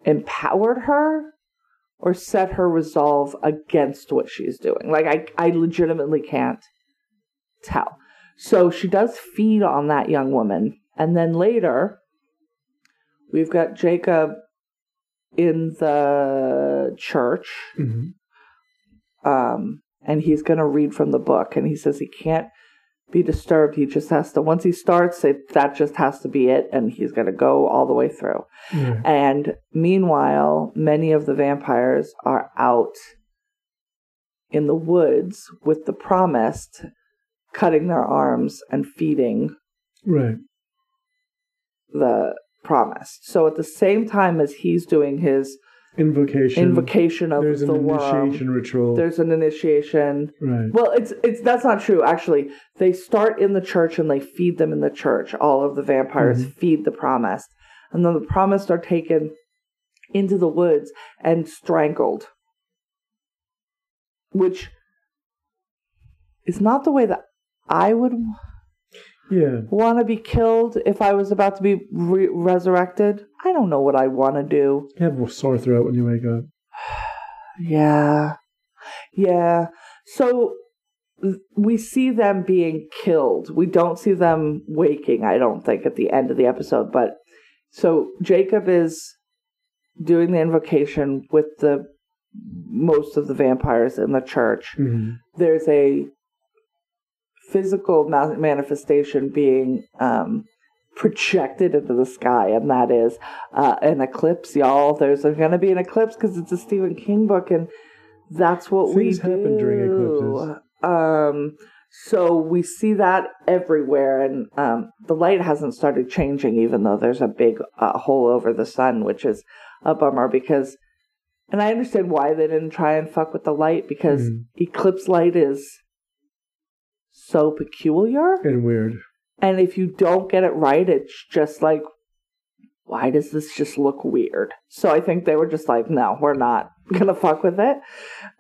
empowered her or set her resolve against what she's doing. Like, I, I legitimately can't tell. So she does feed on that young woman. And then later, we've got Jacob in the church Mhm. um, and he's going to read from the book. And he says he can't be disturbed. He just has to, once he starts, it, that just has to be it. And he's going to go all the way through. Yeah. And meanwhile, many of the vampires are out in the woods with the promised, cutting their arms and feeding Right. the promised. So at the same time as he's doing his Invocation. invocation of There's the an worm, initiation ritual. there's an initiation. right. Well, it's it's that's not true actually. They start in the church and they feed them in the church. All of the vampires Mhm. feed the promised. And then the promised are taken into the woods and strangled. Which is not the way that I would Yeah. Want to be killed if I was about to be re- resurrected? I don't know what I want to do. You have a sore throat when you wake up. Yeah. Yeah. So we see them being killed. We don't see them waking, I don't think, at the end of the episode. But so Jacob is doing the invocation with the most of the vampires in the church. Mhm. There's a physical ma- manifestation being um, projected into the sky, and that is uh, an eclipse, y'all. There's going to be an eclipse because it's a Stephen King book, and that's what Things we do. happen during eclipses. Um, so we see that everywhere, and um, the light hasn't started changing, even though there's a big uh, hole over the sun, which is a bummer because. And I understand why they didn't try and fuck with the light because Mhm. eclipse light is so peculiar. And weird. And if you don't get it right, it's just like, why does this just look weird? So I think they were just like, no, we're not gonna fuck with it.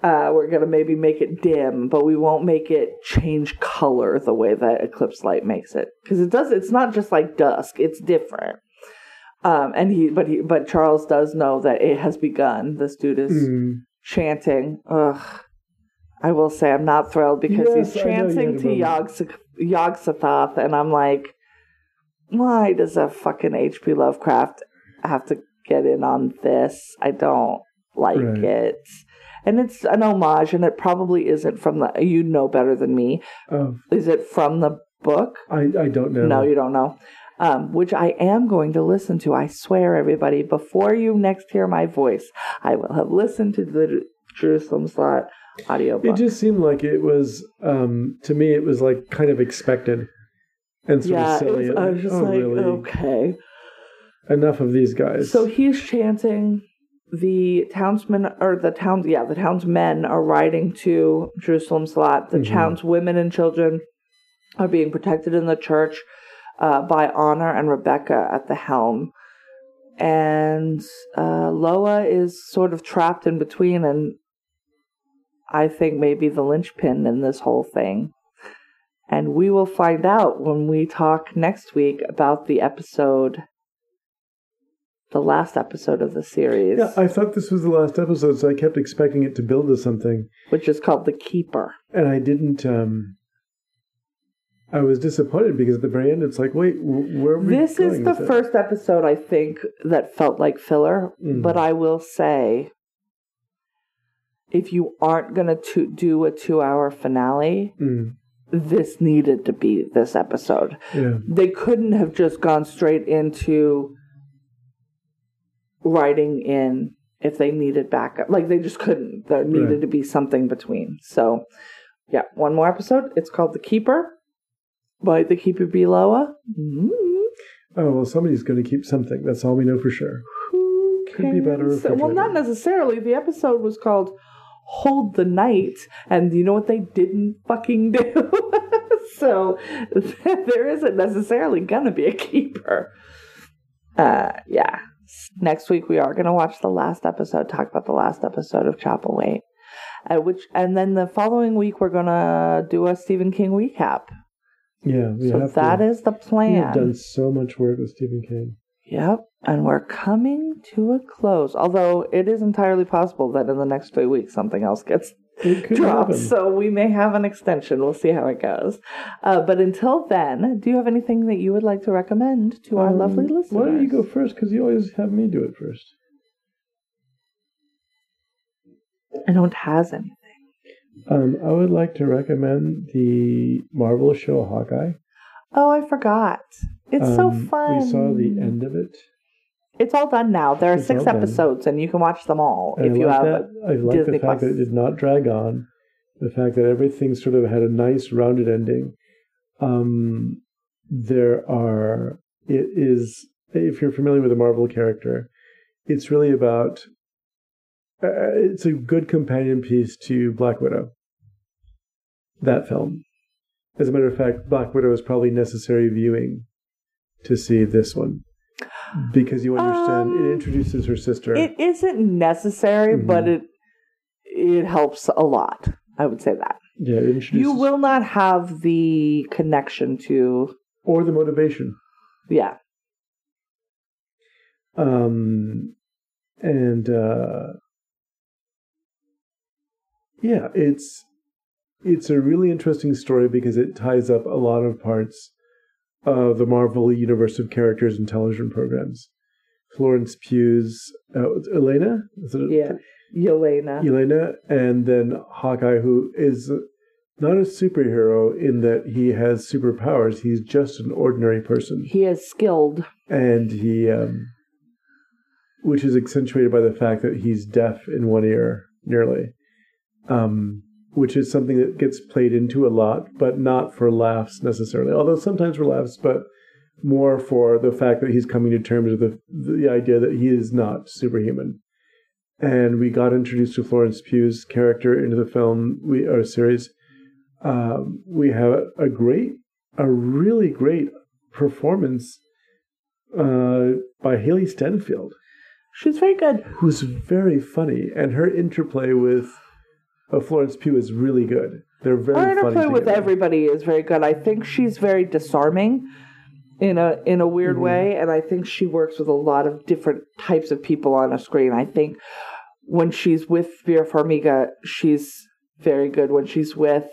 Uh, we're gonna maybe make it dim, but we won't make it change color the way that eclipse light makes it because it does. It's not just like dusk; it's different. Um, and he, but he, but Charles does know that it has begun. This dude is Mm. chanting. Ugh. I will say I'm not thrilled because Yes, he's I know you had chanting to. Yog Sothoth, and I'm like, why does a fucking H.P. Lovecraft have to get in on this? I don't like Right. it. And it's an homage, and it probably isn't from the. You know better than me. Oh, Is it from the book? I, I don't know. No, you don't know. Um, which I am going to listen to. I swear, everybody, before you next hear my voice, I will have listened to the Jerusalem's Lot audiobook. It just seemed like it was, um, to me, it was like kind of expected and sort yeah, of silly. it's- I was just oh, like, really? okay. Enough of these guys. So he's chanting. The townsmen, or the towns, yeah, the townsmen are riding to Jerusalem's Lot. The Mhm. townswomen and children are being protected in the church uh, by Honor and Rebecca at the helm. And uh, Loa is sort of trapped in between, and I think maybe the linchpin in this whole thing. And we will find out when we talk next week about the episode, the last episode of the series, yeah, I thought this was the last episode, so I kept expecting it to build to something. which is called The Keeper. And I didn't, um, I was disappointed because at the very end, it's like, wait, where are we This is the first episode, I think, that felt like filler, Mhm. but I will say if you aren't going to do a two hour finale, Mm, this needed to be this episode. yeah. They couldn't have just gone straight into writing in if they needed backup. Like they just couldn't. There needed Right. to be something between. So, yeah, one more episode. It's called The Keeper by The Keeper Beloa. mm Oh, well, somebody's going to keep something. That's all we know for sure. Who Could be better cares? Well, not necessarily. The episode was called Hold the Night, and you know what they didn't fucking do? so there isn't necessarily gonna be a keeper. Uh, yeah. Next week we are gonna watch the last episode, talk about the last episode of Chapelwaite. Uh, which and then the following week we're gonna do a Stephen King recap. Yeah, we so have that to. is the plan. We have done so much work with Stephen King. Yep. And we're coming to a close. Although it is entirely possible that in the next three weeks something else gets dropped. happen. So we may have an extension. We'll see how it goes. Uh, but until then, do you have anything that you would like to recommend to our Um, lovely listeners? Why don't you go first? Because you always have me do it first. I don't has anything. Um, I would like to recommend the Marvel show Hawkeye. Oh, I forgot. It's so Um, fun. We saw the end of it. It's all done now. There are It's six all done. episodes, and you can watch them all And if I you like have. that. I like Disney the fact Plus. that it did not drag on. The fact that everything sort of had a nice rounded ending. Um, there are. It is. If you're familiar with a Marvel character, it's really about. Uh, it's a good companion piece to Black Widow. That film. As a matter of fact, Black Widow is probably necessary viewing to see this one because you understand Um, it introduces her sister. It isn't necessary, Mhm. but it it helps a lot. I would say that. yeah, it introduces You will not have the connection to or the motivation. Yeah. Um, and uh, yeah, it's it's a really interesting story because it ties up a lot of parts of the Marvel universe of characters and television programs. Florence Pugh's uh, Elena, is it Yeah. Yelena. Elena, and then Hawkeye, who is not a superhero in that he has superpowers. He's just an ordinary person, He is skilled. and he, um, which is accentuated by the fact that he's deaf in one ear, nearly, um, which is something that gets played into a lot, but not for laughs necessarily. Although sometimes for laughs, but more for the fact that he's coming to terms with the the idea that he is not superhuman and we got introduced to Florence Pugh's character into the film we or series. Um, we have a great, a really great performance uh, by Hailee Steinfeld, She's very good. who's very funny, and her interplay with Florence Pugh is really good. They're very Her interplay with everybody is very good. I think she's very disarming in a in a weird Mm-hmm. way, and I think she works with a lot of different types of people on a screen. I think when she's with Vera Farmiga, she's very good. When she's with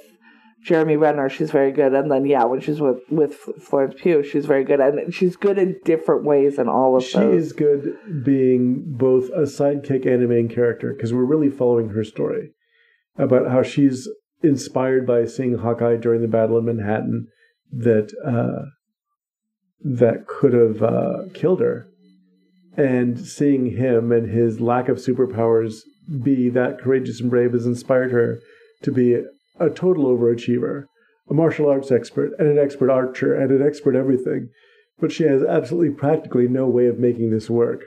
Jeremy Renner, she's very good. And then yeah, when she's with with Florence Pugh, she's very good, and she's good in different ways in all of She those. is good being both a sidekick and a main character because we're really following her story about how she's inspired by seeing Hawkeye during the battle in Manhattan that uh, that could have uh, killed her, and seeing him and his lack of superpowers be that courageous and brave has inspired her to be a total overachiever, a martial arts expert, and an expert archer, and an expert everything but she has absolutely practically no way of making this work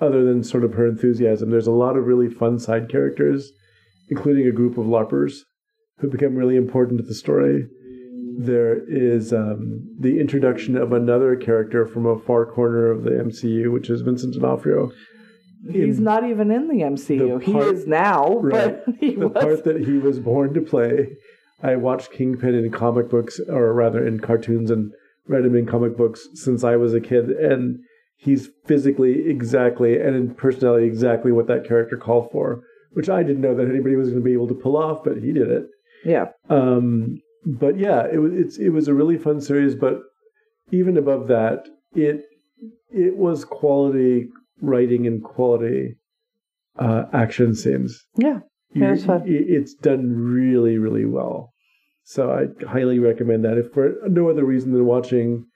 other than sort of her enthusiasm. There's a lot of really fun side characters, including a group of LARPers who become really important to the story. There is um, the introduction of another character from a far corner of the MCU, which is Vincent D'Onofrio. He's in not even in the MCU. the he is now, Right. but he the was. part that he was born to play. I watched Kingpin in comic books, or rather in cartoons, and read him in comic books since I was a kid. And he's physically exactly and in personality exactly what that character called for, which I didn't know that anybody was going to be able to pull off, but he did it. yeah. Um, but yeah, it was it's it was a really fun series. But even above that, it it was quality writing and quality uh, action scenes. Yeah. You- Yeah, it's fun. i- It's done really, really well. So I highly recommend that. If for no other reason than watching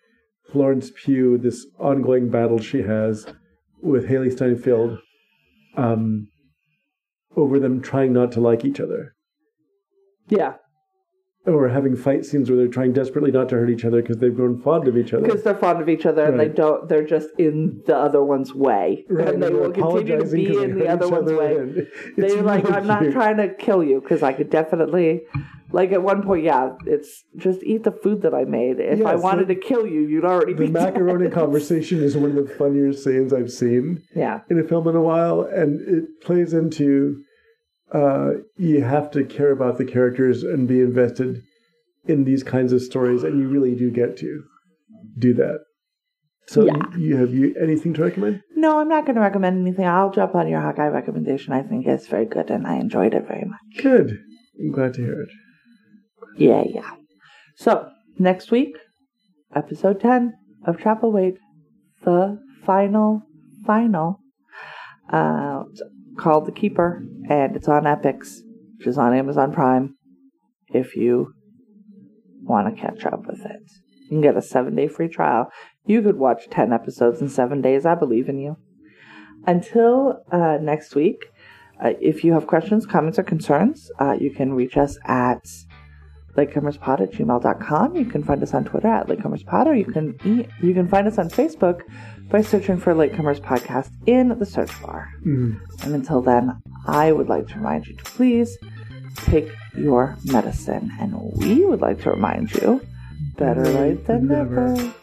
Florence Pugh, this ongoing battle she has with Hailee Steinfeld, um, over them trying not to like each other, Yeah. or having fight scenes where they're trying desperately not to hurt each other because they've grown fond of each other. because they're fond of each other and they don't they're just in the other one's way. Right, and they they're will continue to be they in the other one's way. and they're like really i'm not trying to kill you because i could definitely like at one point yeah it's just eat the food that i made if i wanted the- to kill you you'd already The be The macaroni dead. conversation is one of the funnier scenes I've seen. yeah in a film in a while, and it plays into uh, you have to care about the characters and be invested in these kinds of stories, and you really do get to do that. So, Yeah. you, you have you anything to recommend? no i'm not going to recommend anything i'll jump on your hawkeye recommendation i think it's very good and i enjoyed it very much Good. I'm glad to hear it. Yeah yeah. So next week episode 10 of Chapelwaite the final final uh called the keeper and it's on EPIX which is on amazon prime if you want to catch up with it. You can get a seven day free trial. You could watch 10 episodes in seven days i believe in you. Until uh, next week uh, if you have questions comments or concerns uh, you can reach us at latecomerspod at gmail.com. You can find us on Twitter at latecomerspod, or you can e- you can find us on Facebook by searching for Latecomers Podcast in the search bar. Mm. And until then, I would like to remind you to please take your medicine. And we would like to remind you better late than never.